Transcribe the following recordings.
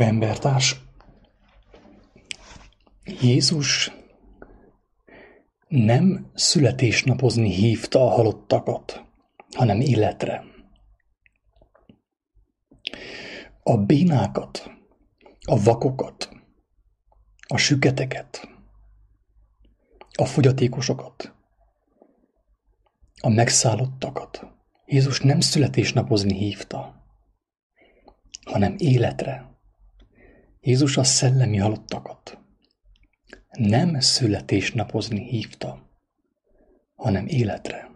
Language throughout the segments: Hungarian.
Embertárs, Jézus nem születésnapozni hívta a halottakat, hanem életre. A bénákat, a vakokat, a süketeket, a fogyatékosokat, a megszállottakat Jézus nem születésnapozni hívta, hanem életre. Jézus a szellemi halottakat nem születésnapozni hívta, hanem életre.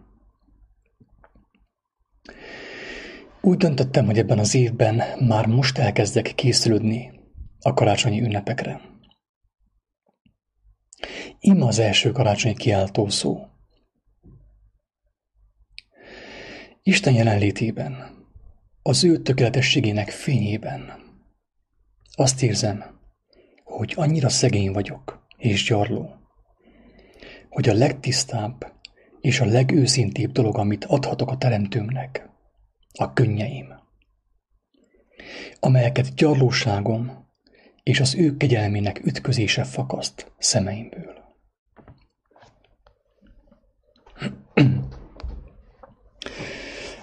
Úgy döntöttem, hogy ebben az évben már most elkezdek készülődni a karácsonyi ünnepekre. Ima az első karácsonyi kiáltó szó. Isten jelenlétében, az ő tökéletességének fényében azt érzem, hogy annyira szegény vagyok és gyarló, hogy a legtisztább és a legőszintébb dolog, amit adhatok a teremtőmnek, a könnyeim, amelyeket gyarlóságom és az ő kegyelmének ütközése fakaszt szemeimből.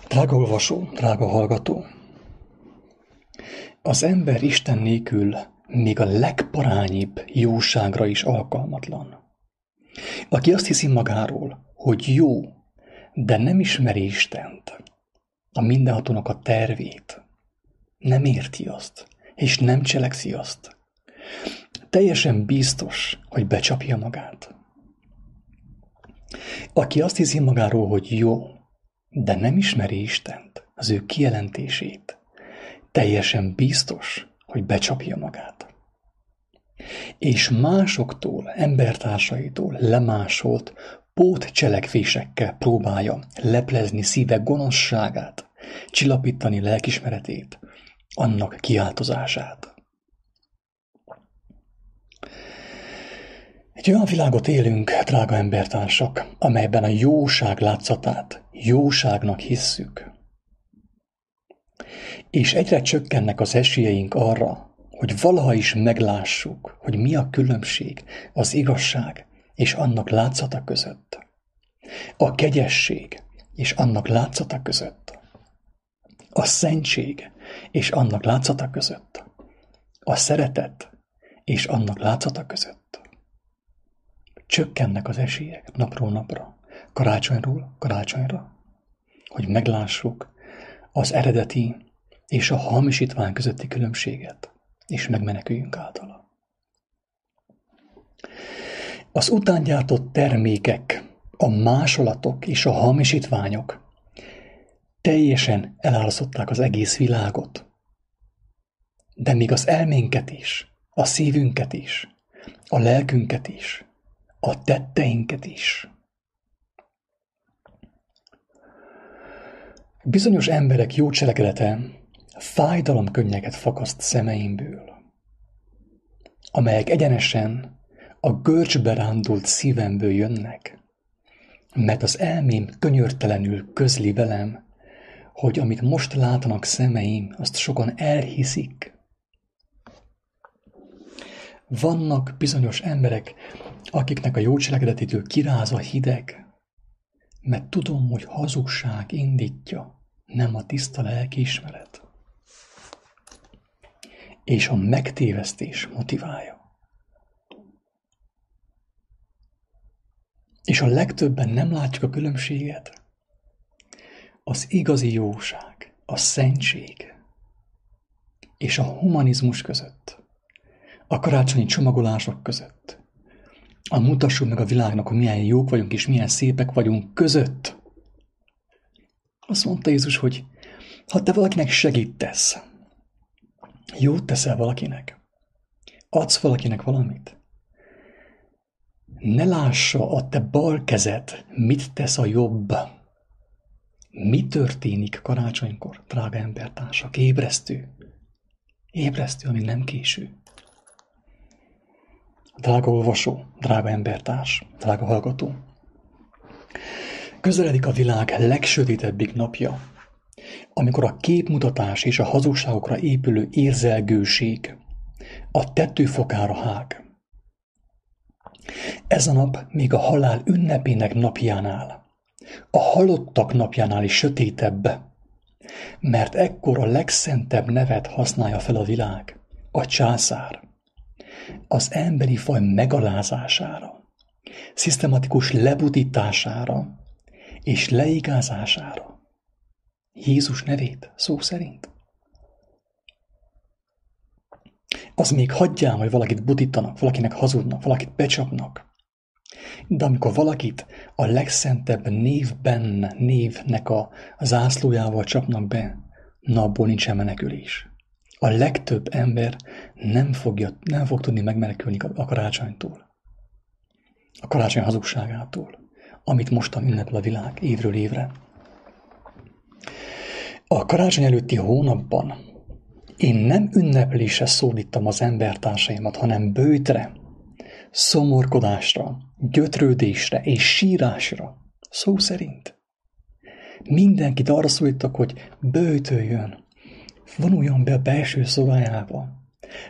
Drága olvasó, drága hallgató, az ember Isten nélkül még a legparányibb jóságra is alkalmatlan. Aki azt hiszi magáról, hogy jó, de nem ismeri Istent, a mindenhatónak a tervét, nem érti azt, és nem cselekszi azt, teljesen biztos, hogy becsapja magát. Aki azt hiszi magáról, hogy jó, de nem ismeri Istent, az ő kijelentését, teljesen biztos, hogy becsapja magát. És másoktól, embertársaitól lemásolt pótcselekvésekkel próbálja leplezni szíve gonoszságát, csillapítani lelkismeretét, annak kiáltozását. Egy olyan világot élünk, drága embertársak, amelyben a jóság látszatát jóságnak hisszük. És egyre csökkennek az esélyeink arra, hogy valaha is meglássuk, hogy mi a különbség az igazság és annak látszata között. A kegyesség és annak látszata között. A szentség és annak látszata között. A szeretet és annak látszata között. Csökkennek az esélyek napról napra, karácsonyról karácsonyra, hogy meglássuk az eredeti és a hamisítvány közötti különbséget, és megmeneküljünk általa. Az utángyártott termékek, a másolatok és a hamisítványok teljesen elálasztották az egész világot. De még az elménket is, a szívünket is, a lelkünket is, a tetteinket is. Bizonyos emberek jó cselekedete fájdalomkönnyeket fakaszt szemeimből, amelyek egyenesen a görcsbe rándult szívemből jönnek, mert az elmém könyörtelenül közli velem, hogy amit most látnak szemeim, azt sokan elhiszik. Vannak bizonyos emberek, akiknek a jó cselekedetétől kiráz a hideg, mert tudom, hogy hazugság indítja, nem a tiszta lelkiismeret. És a megtévesztés motiválja. És a legtöbben nem látjuk a különbséget. Az igazi jóság, a szentség és a humanizmus között, a karácsonyi csomagolások között, a mutassuk meg a világnak, hogy milyen jók vagyunk és milyen szépek vagyunk között. Azt mondta Jézus, hogy ha te valakinek segítesz, jót teszel valakinek, adsz valakinek valamit, ne lássa a te bal kezed, mit tesz a jobb. Mi történik karácsonykor, drága embertársak? Ébresztő. Ébresztő, ami nem késő. Drága olvasó, drága embertárs, drága hallgató. Közeledik a világ legsötétebbik napja, amikor a képmutatás és a hazugságokra épülő érzelgőség a tetőfokára hág. Ez a nap még a halál ünnepének napjánál, a halottak napjánál is sötétebb, mert ekkor a legszentebb nevet használja fel a világ, a császár, az emberi faj megalázására, szisztematikus lebutítására és leigázására. Jézus nevét szó szerint. Az még hagyjál, hogy valakit butítanak, valakinek hazudnak, valakit becsapnak. De amikor valakit a legszentebb névben, névnek a zászlójával csapnak be, na abból nincsen menekülés. A legtöbb ember nem, fogja, nem fog tudni megmenekülni a karácsonytól. A karácsony hazugságától, amit mostan ünnepel a világ évről évre. A karácsony előtti hónapban én nem ünneplésre szólítom az embertársaimat, hanem bőtre, szomorkodásra, gyötrődésre és sírásra, szó szerint. Mindenkit arra szólítok, hogy bőtöljön, vonuljon be a belső szobájába.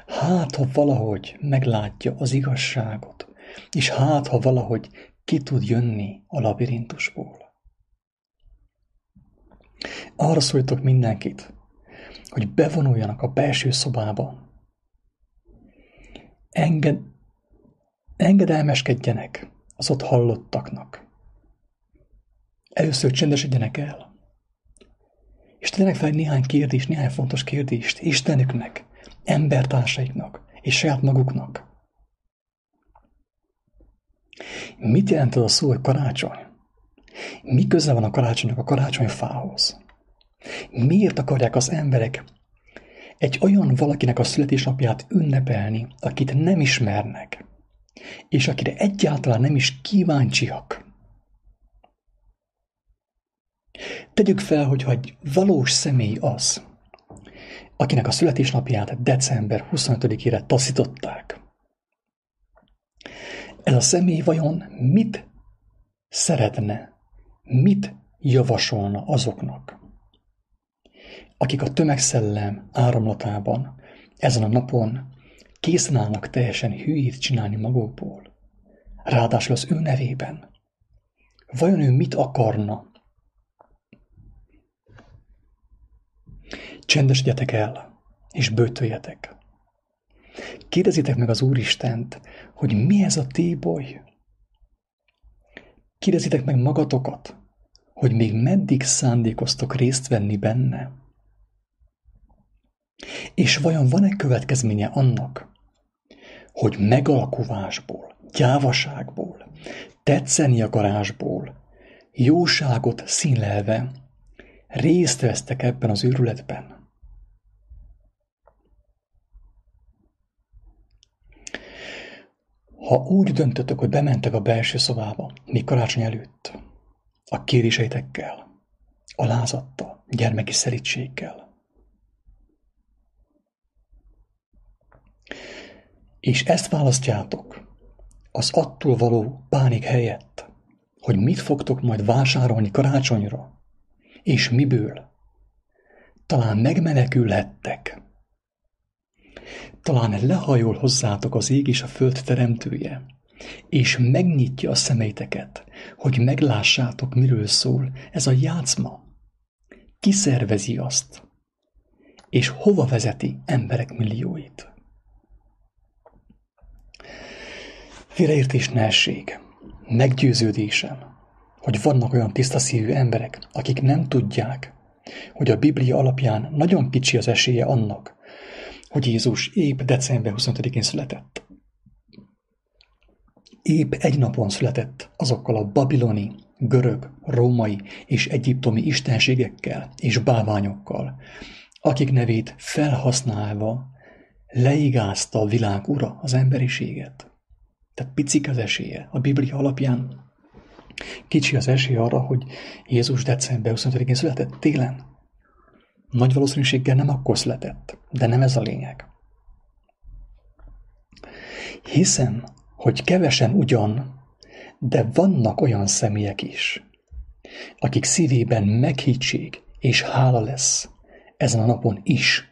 Hát, ha valahogy meglátja az igazságot, és hát, ha valahogy ki tud jönni a labirintusból. Arra szólítok mindenkit, hogy bevonuljanak a belső szobába. Enged, engedelmeskedjenek az ott hallottaknak. Először csendesedjenek el. És tegyenek fel néhány kérdést, néhány fontos kérdést Istenüknek, embertársaiknak és saját maguknak. Mit jelent az a szó, hogy karácsony? Mi köze van a karácsonynak a karácsonyfához? Miért akarják az emberek egy olyan valakinek a születésnapját ünnepelni, akit nem ismernek, és akire egyáltalán nem is kíváncsiak? Tegyük fel, hogyha egy valós személy az, akinek a születésnapját december 25-ére taszították. Ez a személy vajon mit szeretne, mit javasolna azoknak, akik a tömegszellem áramlatában ezen a napon készen állnak teljesen hülyét csinálni magukból, ráadásul az ő nevében. Vajon ő mit akarna? Csendesedjetek el, és bőtöljetek. Kérdezitek meg az Úristent, hogy mi ez a téboly. Kérdezitek meg magatokat, hogy még meddig szándékoztok részt venni benne. És vajon van-e következménye annak, hogy megalkuvásból, gyávaságból, tetszeni akarásból, jóságot színlelve részt vesztek ebben az őrületben? Ha úgy döntötök, hogy bementek a belső szobába, még karácsony előtt, a kéréseitekkel, alázattal, gyermeki szerítséggel, és ezt választjátok az attól való pánik helyett, hogy mit fogtok majd vásárolni karácsonyra, és miből, talán megmenekülhettek. Talán lehajol hozzátok az ég és a föld teremtője, és megnyitja a szemeiteket, hogy meglássátok, miről szól ez a játszma. Kiszervezi azt, és hova vezeti emberek millióit. Félreértés ne essék. Meggyőződésem, hogy vannak olyan tisztaszívű emberek, akik nem tudják, hogy a Biblia alapján nagyon kicsi az esélye annak, hogy Jézus épp december 25-én született. Épp egy napon született azokkal a babiloni, görög, római és egyiptomi istenségekkel és báványokkal, akik nevét felhasználva leigázta a világ ura az emberiséget. Tehát picik az esélye. A Biblia alapján kicsi az esély arra, hogy Jézus december 25-én született télen. Nagy valószínűséggel nem akkor született, de nem ez a lényeg. Hiszem, hogy kevesen ugyan, de vannak olyan személyek is, akik szívében meghítség és hála lesz ezen a napon is.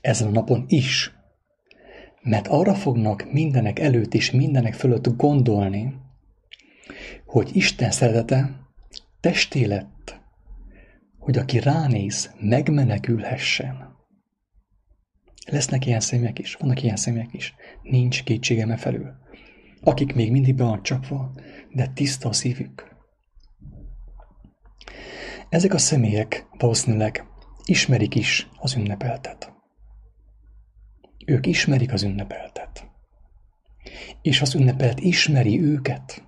ezen a napon is. Mert arra fognak mindenek előtt és mindenek fölött gondolni, hogy Isten szeretete testé lett, hogy aki ránéz, megmenekülhessen. Lesznek ilyen személyek is, vannak ilyen személyek is. Nincs kétségem e felül. Akik még mindig be van csapva, de tiszta a szívük. Ezek a személyek valószínűleg ismerik is az ünnepeltet. Ők ismerik az ünnepeltet. És az ünnepelt ismeri őket,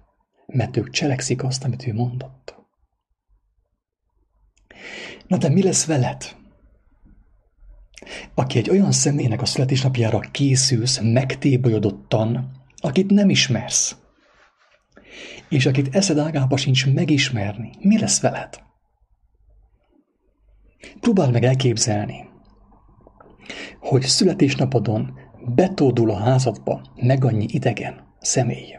mert ők cselekszik azt, amit ő mondott. Na de mi lesz veled? Aki egy olyan személynek a születésnapjára készülsz megtébolyodottan, akit nem ismersz, és akit eszed ágába sincs megismerni, mi lesz veled? Próbáld meg elképzelni, hogy születésnapodon betódul a házadba meg annyi idegen személy.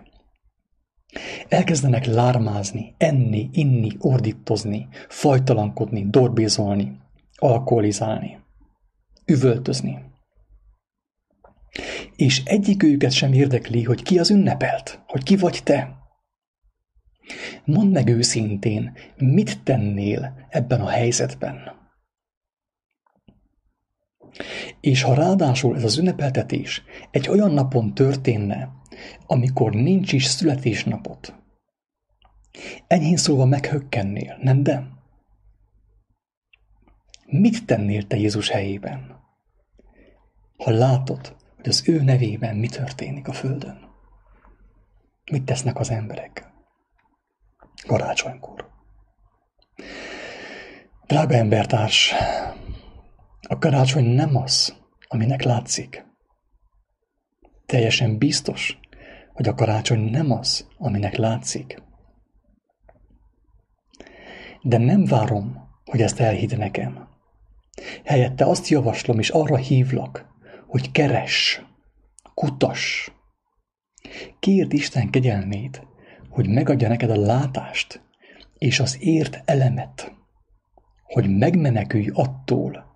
Elkezdenek lármázni, enni, inni, ordítozni, fajtalankodni, dorbézolni, alkoholizálni, üvöltözni. És egyik őket sem érdekli, hogy ki az ünnepelt, hogy ki vagy te. Mondd meg őszintén, mit tennél ebben a helyzetben. És ha ráadásul ez az ünnepeltetés egy olyan napon történne, amikor nincs is születésnapot, enyhén szólva meghökkennél, nem de? Mit tennél te Jézus helyében, ha látod, hogy az ő nevében mi történik a Földön? Mit tesznek az emberek? Karácsonykor. Drága embertárs, a karácsony nem az, aminek látszik. Teljesen biztos, hogy a karácsony nem az, aminek látszik. De nem várom, hogy ezt elhidd nekem. Helyette azt javaslom és arra hívlak, hogy keress, kutas. Kérd Isten kegyelmét, hogy megadja neked a látást és az ért elemet, hogy megmenekülj attól,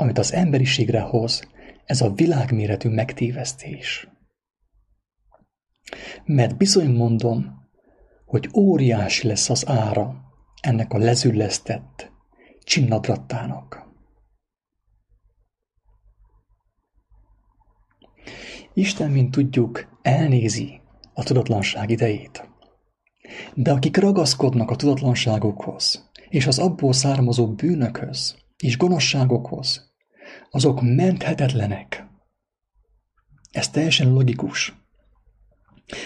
amit az emberiségre hoz ez a világméretű megtévesztés. Mert bizony mondom, hogy óriási lesz az ára ennek a lezüllesztett csinnadrattának. Isten, mint tudjuk, elnézi a tudatlanság idejét. De akik ragaszkodnak a tudatlanságokhoz, és az abból származó bűnökhöz, és gonoszságokhoz, azok menthetetlenek. Ez teljesen logikus.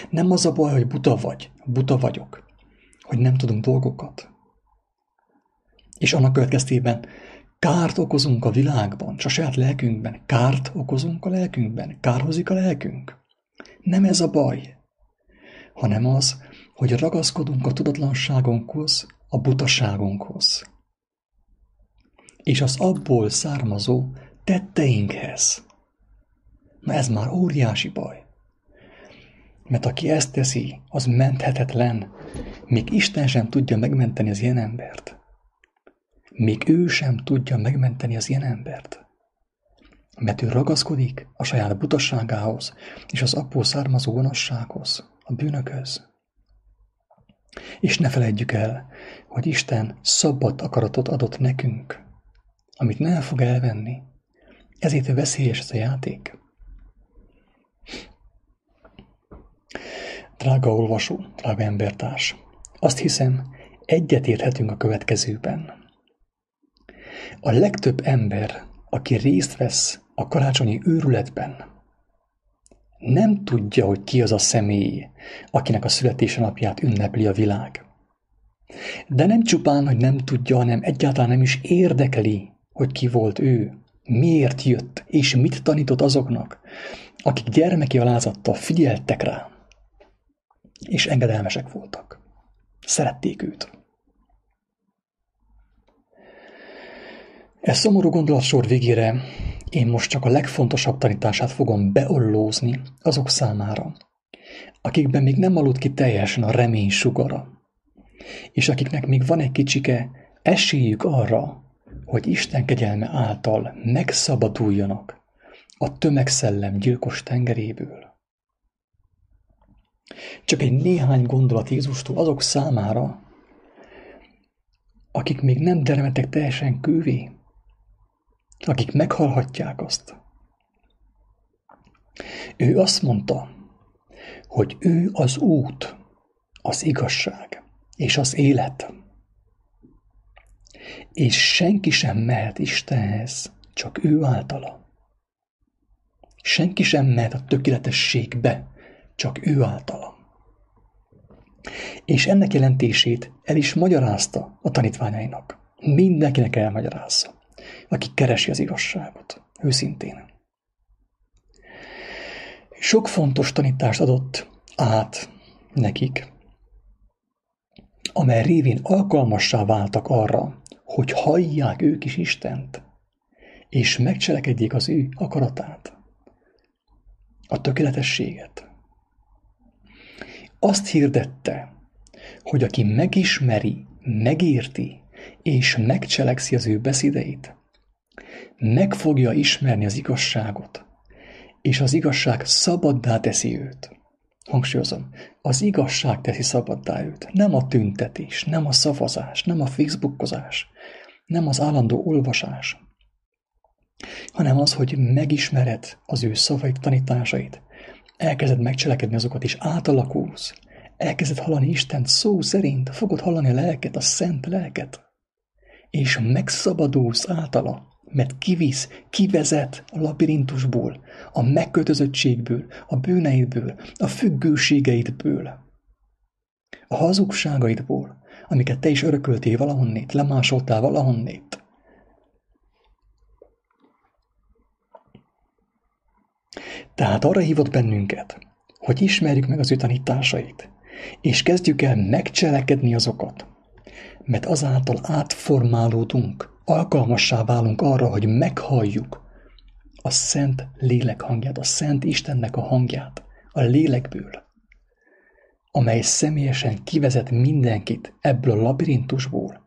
Nem az a baj, hogy buta vagy, buta vagyok, hogy nem tudunk dolgokat. És annak következtében kárt okozunk a világban, a saját lelkünkben, kárt okozunk a lelkünkben, kárhozik a lelkünk. Nem ez a baj, hanem az, hogy ragaszkodunk a tudatlanságunkhoz, a butaságunkhoz. És az abból származó tetteinkhez. Na ez már óriási baj. Mert aki ezt teszi, az menthetetlen. Még Isten sem tudja megmenteni az ilyen embert. Még ő sem tudja megmenteni az ilyen embert. Mert ő ragaszkodik a saját butasságához és az apó származó gonoszsághoz, a bűnökhöz. És ne felejtjük el, hogy Isten szabad akaratot adott nekünk, amit nem fog elvenni, ezért veszélyes ez a játék. Drága olvasó, drága embertárs, azt hiszem, egyetérthetünk a következőben. A legtöbb ember, aki részt vesz a karácsonyi őrületben, nem tudja, hogy ki az a személy, akinek a születése napját ünnepli a világ. De nem csupán, hogy nem tudja, hanem egyáltalán nem is érdekeli, hogy ki volt ő miért jött, és mit tanított azoknak, akik gyermeki alázattal figyeltek rá, és engedelmesek voltak. Szerették őt. Ez szomorú gondolatsor végére én most csak a legfontosabb tanítását fogom beollózni azok számára, akikben még nem aludt ki teljesen a remény sugara, és akiknek még van egy kicsike esélyük arra, hogy Isten kegyelme által megszabaduljanak a tömegszellem gyilkos tengeréből. Csak egy néhány gondolat Jézustól azok számára, akik még nem dermetek teljesen kővé, akik meghalhatják azt. Ő azt mondta, hogy ő az út, az igazság és az élet. És senki sem mehet Istenhez, csak ő általa. Senki sem mehet a tökéletességbe, csak ő általa. És ennek jelentését el is magyarázta a tanítványainak. Mindenkinek elmagyarázza, aki keresi az igazságot, őszintén. Sok fontos tanítást adott át nekik, amely révén alkalmassá váltak arra, hogy hallják ők is Istent, és megcselekedjék az ő akaratát, a tökéletességet. Azt hirdette, hogy aki megismeri, megérti, és megcselekszi az ő beszédeit, meg fogja ismerni az igazságot, és az igazság szabaddá teszi őt. Hangsúlyozom, az igazság teszi szabaddá őt, nem a tüntetés, nem a szavazás, nem a facebookozás, nem az állandó olvasás, hanem az, hogy megismered az ő szavait, tanításait, elkezded megcselekedni azokat, és átalakulsz, elkezded hallani Isten szó szerint, fogod hallani a lelket, a szent lelket, és megszabadulsz általa, mert kivisz, kivezet a labirintusból, a megkötözöttségből, a bűneidből, a függőségeidből, a hazugságaidból, amiket te is örököltél valahonnét, lemásoltál valahonnét. Tehát arra hívott bennünket, hogy ismerjük meg az ő tanításait, és kezdjük el megcselekedni azokat, mert azáltal átformálódunk, alkalmassá válunk arra, hogy meghalljuk a Szent Lélek hangját, a Szent Istennek a hangját, a lélekből, amely személyesen kivezet mindenkit ebből a labirintusból.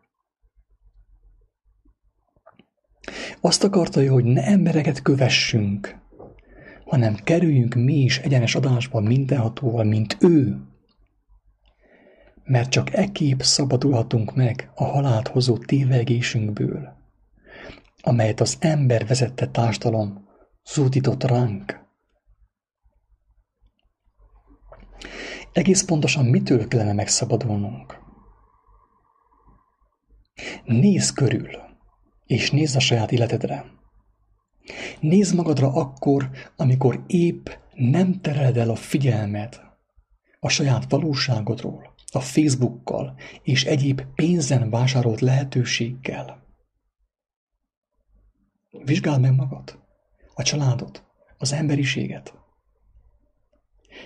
Azt akarta, hogy ne embereket kövessünk, hanem kerüljünk mi is egyenes adásba mindenhatóval, mint ő, mert csak ekképp szabadulhatunk meg a halált hozó tévegésünkből, amelyet az ember vezette társadalom zúdított ránk. Egész pontosan mitől kellene megszabadulnunk? Nézz körül, és nézz a saját életedre. Nézd magadra akkor, amikor épp nem tereled el a figyelmed a saját valóságodról, a Facebookkal és egyéb pénzen vásárolt lehetőséggel. Vizsgáld meg magad, a családot, az emberiséget.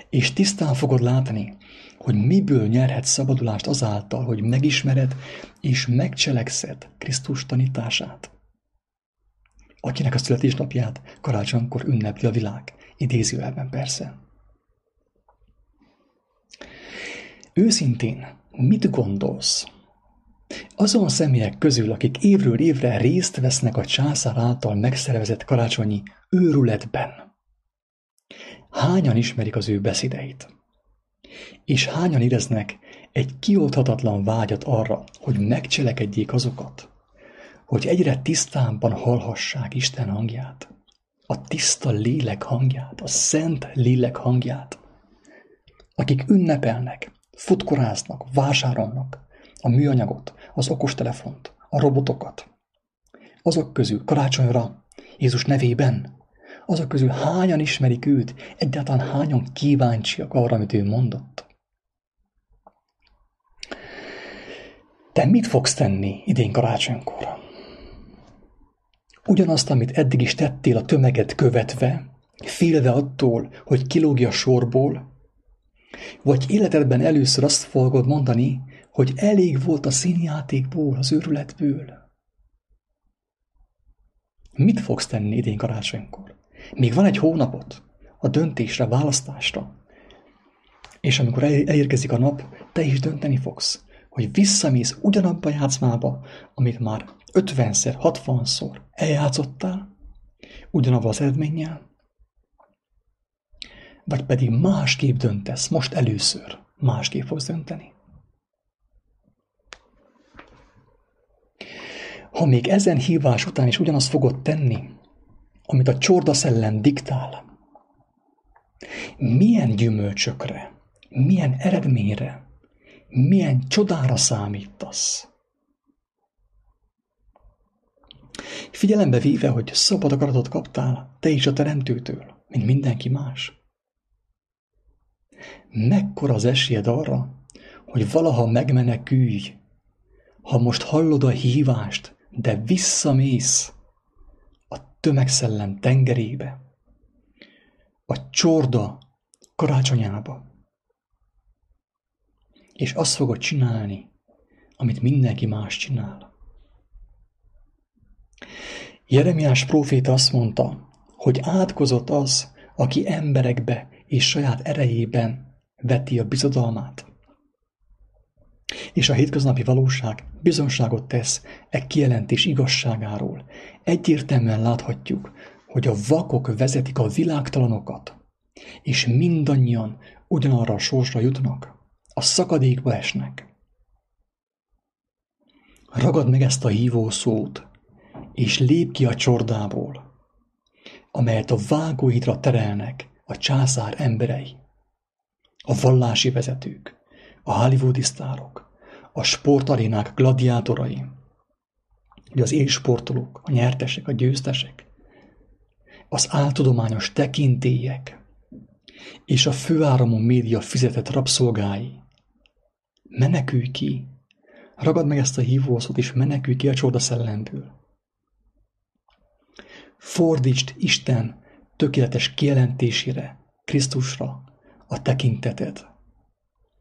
És tisztán fogod látni, hogy miből nyerhet szabadulást azáltal, hogy megismered és megcselekszed Krisztus tanítását. Akinek a születésnapját karácsonykor ünnepli a világ, idézőjelben persze. Őszintén, mit gondolsz? Azon személyek közül, akik évről évre részt vesznek a császár által megszervezett karácsonyi őrületben, hányan ismerik az ő beszédeit? És hányan éreznek egy kiolthatatlan vágyat arra, hogy megcselekedjék azokat, hogy egyre tisztábban hallhassák Isten hangját, a tiszta lélek hangját, a szent lélek hangját, akik ünnepelnek, futkoráznak, vásárolnak a műanyagot, az okostelefont, a robotokat. Azok közül karácsonyra, Jézus nevében, azok közül hányan ismerik őt, egyáltalán hányan kíváncsiak arra, amit ő mondott. Te mit fogsz tenni idén karácsonykor? Ugyanazt, amit eddig is tettél a tömeget követve, félve attól, hogy kilógja a sorból, vagy életedben először azt fogod mondani, hogy elég volt a színjátékból, az őrületből. Mit fogsz tenni idén karácsonykor? Még van egy hónapot a döntésre, választásra. És amikor elérkezik a nap, te is dönteni fogsz, hogy visszamész ugyanabba a játszmába, amit már 50-szer, 60-szor eljátszottál, ugyanabba az eredménnyel, vagy pedig másképp döntesz, most először másképp fogsz dönteni. Ha még ezen hívás után is ugyanazt fogod tenni, amit a csorda szellem diktál, milyen gyümölcsökre, milyen eredményre, milyen csodára számítasz. Figyelembe véve, hogy szabad akaratot kaptál, te is a teremtőtől, mint mindenki más. Mekkora az esélyed arra, hogy valaha megmenekülj, ha most hallod a hívást, de visszamész a tömegszellem tengerébe, a csorda karácsonyába, és azt fogod csinálni, amit mindenki más csinál. Jeremiás próféta azt mondta, hogy átkozott az, aki emberekbe és saját erejében veti a bizodalmát. És a hétköznapi valóság bizonságot tesz e kijelentés igazságáról. Egyértelműen láthatjuk, hogy a vakok vezetik a világtalanokat, és mindannyian ugyanarra a sorsra jutnak, a szakadékba esnek. Ragad meg ezt a hívó szót, és lép ki a csordából, amelyet a vágóhidra terelnek a császár emberei, a vallási vezetők, a hollywoodi sztárok, a sportarénák gladiátorai, az élsportolók, a nyertesek, a győztesek, az áltudományos tekintélyek és a főáramú média fizetett rabszolgái. Menekülj ki! Ragad meg ezt a hívószót, és menekülj ki a csoda szellemből. Fordítsd Isten tökéletes kijelentésére, Krisztusra a tekinteted,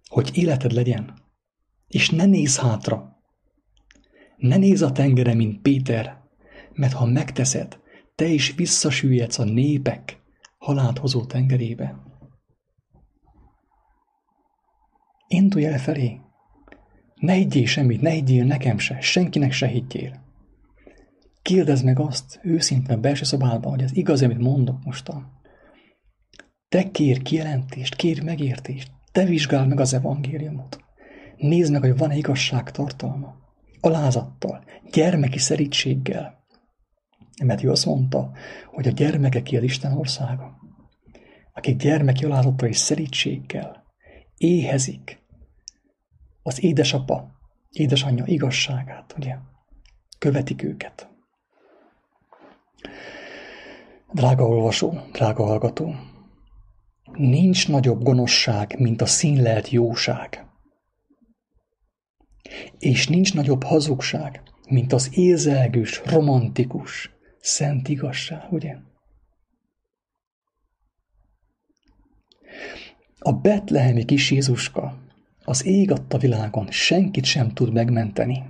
hogy életed legyen, és ne néz hátra. Ne néz a tengere, mint Péter, mert ha megteszed, te is visszasüllyedsz a népek halált hozó tengerébe. Indulj el felé. Ne higgyél semmit, ne higgyél nekem se, senkinek se higgyél. Kérdezd meg azt őszintén a belső szobádban, hogy az igaz, amit mondok mostan. Te kér kijelentést, kér megértést, te vizsgáld meg az evangéliumot. Nézd meg, hogy van-e igazság tartalma. Alázattal, gyermeki szerítséggel. Mert ő azt mondta, hogy a gyermekeké az Isten országa. Akik gyermeki alázattal és szerítséggel éhezik az édesapa, édesanyja igazságát, ugye? Követik őket. Drága olvasó, drága hallgató, nincs nagyobb gonoszság, mint a színlelt jóság. És nincs nagyobb hazugság, mint az érzelgős, romantikus, szent igazság, ugye? A betlehemi kis Jézuska az ég adta világon senkit sem tud megmenteni.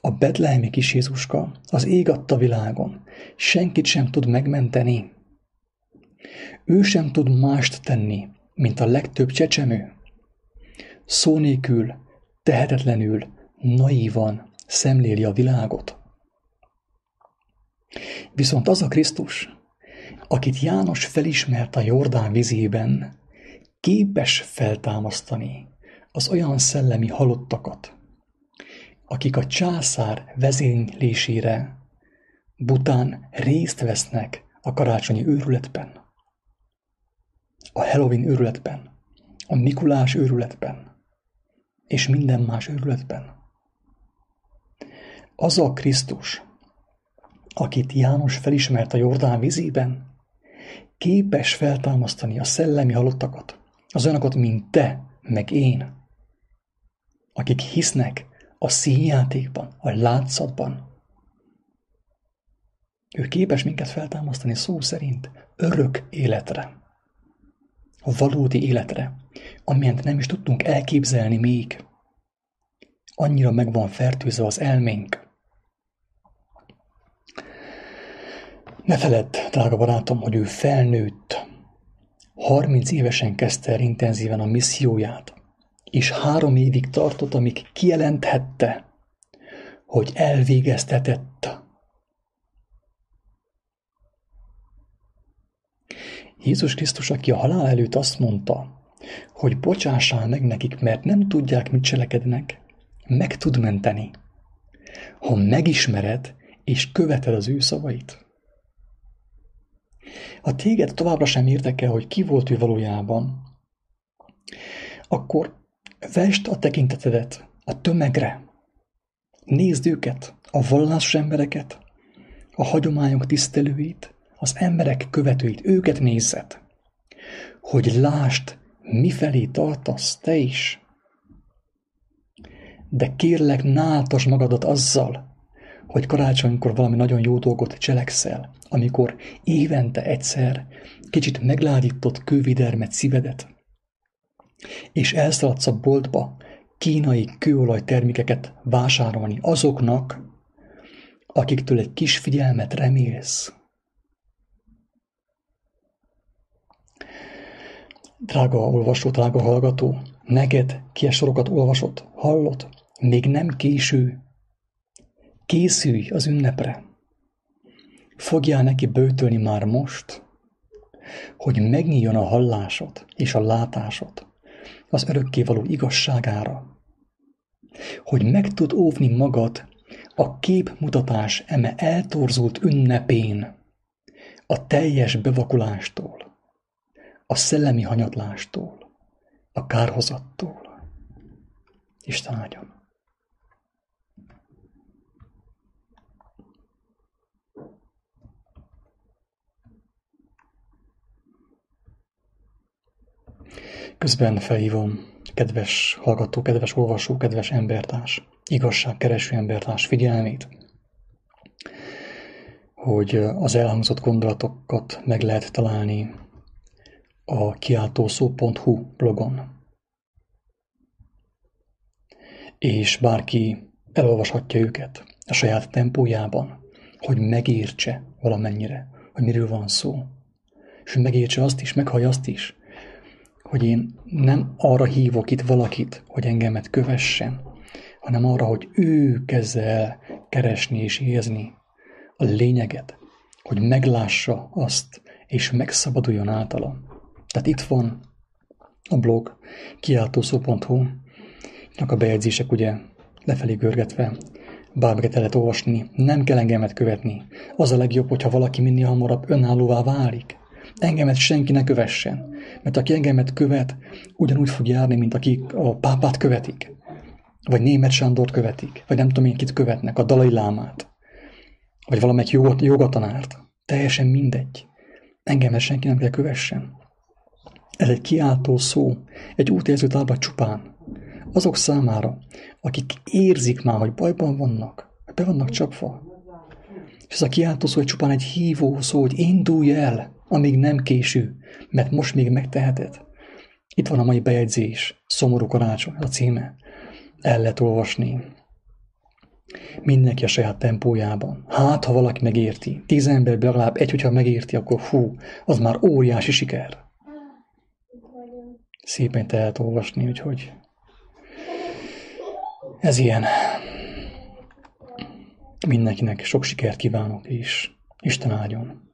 A betlehemi kis Jézuska az ég adta világon senkit sem tud megmenteni. Ő sem tud mást tenni, mint a legtöbb csecsemő. Szó nélkül, tehetetlenül, naívan szemléli a világot. Viszont az a Krisztus, akit János felismert a Jordán vizében, képes feltámasztani az olyan szellemi halottakat, akik a császár vezénylésére bután részt vesznek a karácsonyi őrületben, a Halloween őrületben, a Mikulás őrületben, és minden más őrületben. Az a Krisztus, akit János felismert a Jordán vízében, képes feltámasztani a szellemi halottakat, az olyanokat, mint te, meg én, akik hisznek a színjátékban, a látszatban. Ő képes minket feltámasztani szó szerint örök életre, a valódi életre, amilyent nem is tudtunk elképzelni még. Annyira meg van fertőzve az elménk, Ne feledd, drága barátom, hogy ő felnőtt. 30 évesen kezdte el intenzíven a misszióját. és három évig tartott, amíg kijelenthette, hogy elvégeztetett. Jézus Krisztus, aki a halál előtt azt mondta, hogy bocsássál meg nekik, mert nem tudják, mit cselekednek, meg tud menteni, ha megismered és követed az ő szavait. Ha téged továbbra sem érdekel, hogy ki volt ő valójában, akkor vest a tekintetedet a tömegre. Nézd őket, a vallásos embereket, a hagyományok tisztelőit, az emberek követőit, őket nézzed, hogy lásd, mifelé tartasz te is. De kérlek, náltas magadat azzal, hogy karácsonykor valami nagyon jó dolgot cselekszel, amikor évente egyszer kicsit megládított kővidermet szívedet, és elszaladsz a boltba kínai kőolaj termékeket vásárolni azoknak, akiktől egy kis figyelmet remélsz. Drága olvasó, drága hallgató, neked ki sorokat olvasott, hallott, még nem késő. Készülj az ünnepre. Fogjál neki bőtölni már most, hogy megnyíljon a hallásod és a látásod az örökkévaló igazságára. Hogy meg tud óvni magad a képmutatás eme eltorzult ünnepén, a teljes bevakulástól, a szellemi hanyatlástól, a kárhozattól. Isten áldjon! Közben felhívom, kedves hallgató, kedves olvasó, kedves embertárs, igazságkereső embertárs figyelmét, hogy az elhangzott gondolatokat meg lehet találni a kiáltószó.hu blogon. És bárki elolvashatja őket a saját tempójában, hogy megértse valamennyire, hogy miről van szó. És hogy megértse azt is, meghallja azt is, hogy én nem arra hívok itt valakit, hogy engemet kövessen, hanem arra, hogy ő kezd el keresni és érezni a lényeget, hogy meglássa azt, és megszabaduljon általa. Tehát itt van a blog kiáltószó.hu, a bejegyzések ugye lefelé görgetve, bármiket el lehet olvasni, nem kell engemet követni. Az a legjobb, hogyha valaki minél hamarabb önállóvá válik. Engemet senki ne kövessen, mert aki engemet követ, ugyanúgy fog járni, mint akik a pápát követik, vagy német Sándort követik, vagy nem tudom én kit követnek, a Dalai Lámát, vagy valamelyik jogot, jogatanárt. Teljesen mindegy. Engemet senki nem kell kövessen. Ez egy kiáltó szó, egy útérző tábla csupán. Azok számára, akik érzik már, hogy bajban vannak, be vannak csapva. És ez a kiáltó szó, hogy csupán egy hívó szó, hogy indulj el, amíg nem késő, mert most még megteheted. Itt van a mai bejegyzés, Szomorú karácsony, a címe. El lehet olvasni. Mindenki a saját tempójában. Hát, ha valaki megérti, tíz ember legalább egy, hogyha megérti, akkor hú, az már óriási siker. Szépen lehet olvasni, úgyhogy ez ilyen. Mindenkinek sok sikert kívánok, és Isten áldjon.